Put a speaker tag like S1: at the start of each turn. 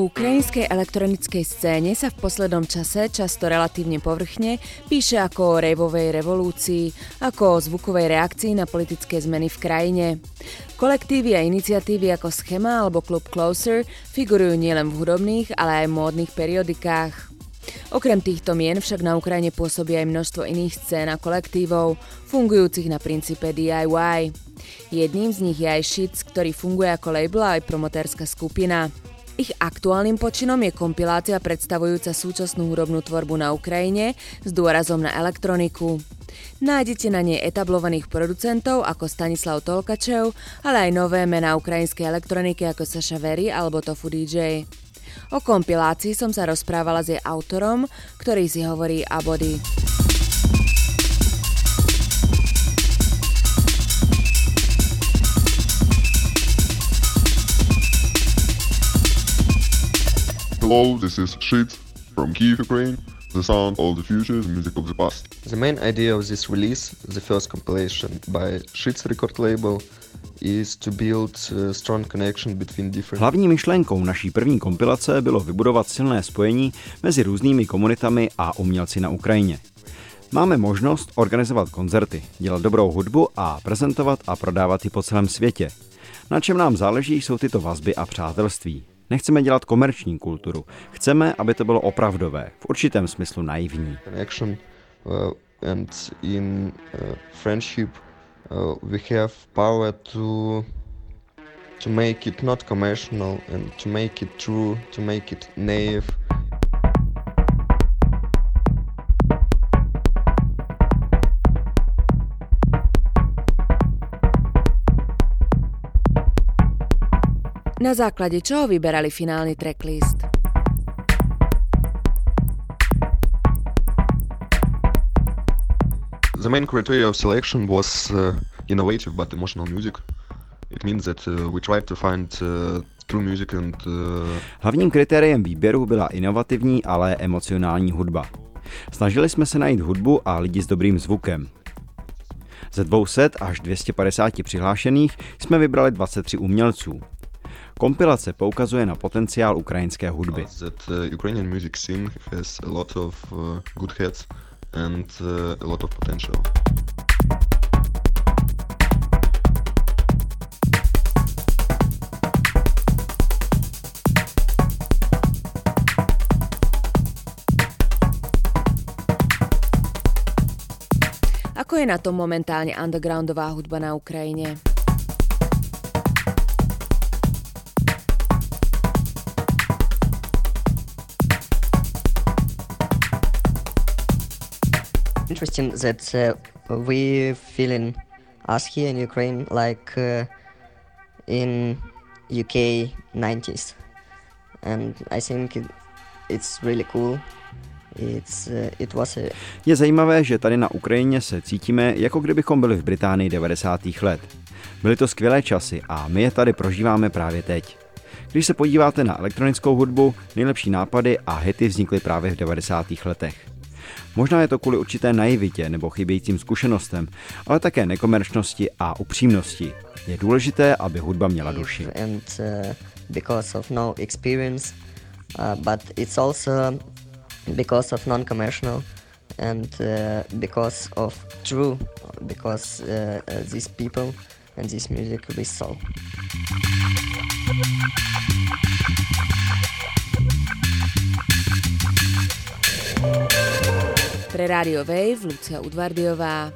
S1: ukrajinskej elektronickej scéne sa v poslednom čase často relatívne povrchne píše ako o rejvovej revolúcii, ako o zvukovej reakcii na politické zmeny v krajine. Kolektívy a iniciatívy ako Schema alebo Club Closer figurujú nielen v hudobných, ale aj módnych periodikách. Okrem týchto mien však na Ukrajine pôsobí aj množstvo iných scén a kolektívov, fungujúcich na princípe DIY. Jedným z nich je aj Shits, ktorý funguje ako label a aj promotérska skupina. Ich aktuálnym počinom je kompilácia predstavujúca súčasnú hudobnú tvorbu na Ukrajine s dôrazom na elektroniku. Nájdete na nej etablovaných producentov ako Stanislav Tolkačev, ale aj nové mená ukrajinskej elektroniky ako Saša Very alebo Tofu DJ. O kompilácii som sa rozprávala s jej autorom, ktorý si hovorí Abody.
S2: Hello, this is Shit from Kiev, Ukraine. The sound of the future, the music of the past.
S3: The main idea of this release, the first compilation by Shits record label, is to build a strong connection between different...
S4: Hlavní myšlenkou naší první kompilace bylo vybudovat silné spojení mezi různými komunitami a umělci na Ukrajině. Máme možnost organizovat koncerty, dělat dobrou hudbu a prezentovat a prodávat ji po celém světě. Na čem nám záleží, jsou tyto vazby a přátelství. Nechceme dělat komerční kulturu. Chceme, aby to bylo opravdové, v určitém smyslu naivní.
S3: Uh, uh, uh, to make it not commercial and to make it true, to make it naive.
S1: Na základe čoho vyberali finálny tracklist?
S2: The main criteria of selection was uh, innovative but emotional music. It means that uh, we tried to find uh, true music and uh,
S4: Hlavním kritériem výběru byla inovativní, ale emocionální hudba. Snažili jsme se najít hudbu a lidi s dobrým zvukem. Ze 200 až 250 přihlášených jsme vybrali 23 umělců. Kompilace poukazuje na potenciál ukrajinské hudby.
S2: that Ukrainian music scene has a lot of good heads and a lot of potential.
S1: Ako je na tom momentálne undergroundová hudba na Ukrajine?
S5: Interesting that uh, we feeling us here in Ukraine like uh, in UK 90s, and I think it, it's really cool. It's uh, it was a
S4: Je zajímavé, že tady na Ukrajině se cítíme, jako kdybychom byli v Británii 90. let. Byly to skvělé časy a my je tady prožíváme právě teď. Když se podíváte na elektronickou hudbu, nejlepší nápady a hity vznikly právě v 90. letech. Možná je to kvůli určité naivitě nebo chybějícím zkušenostem, ale také nekomerčnosti a upřímnosti. Je důležité, aby hudba měla duši.
S5: and uh, because of no experience, uh, but it's also because of non-commercial and uh, because of true, because uh, uh, these people and this music we saw.
S1: Pre Radio Wave Lucia Udvardiová.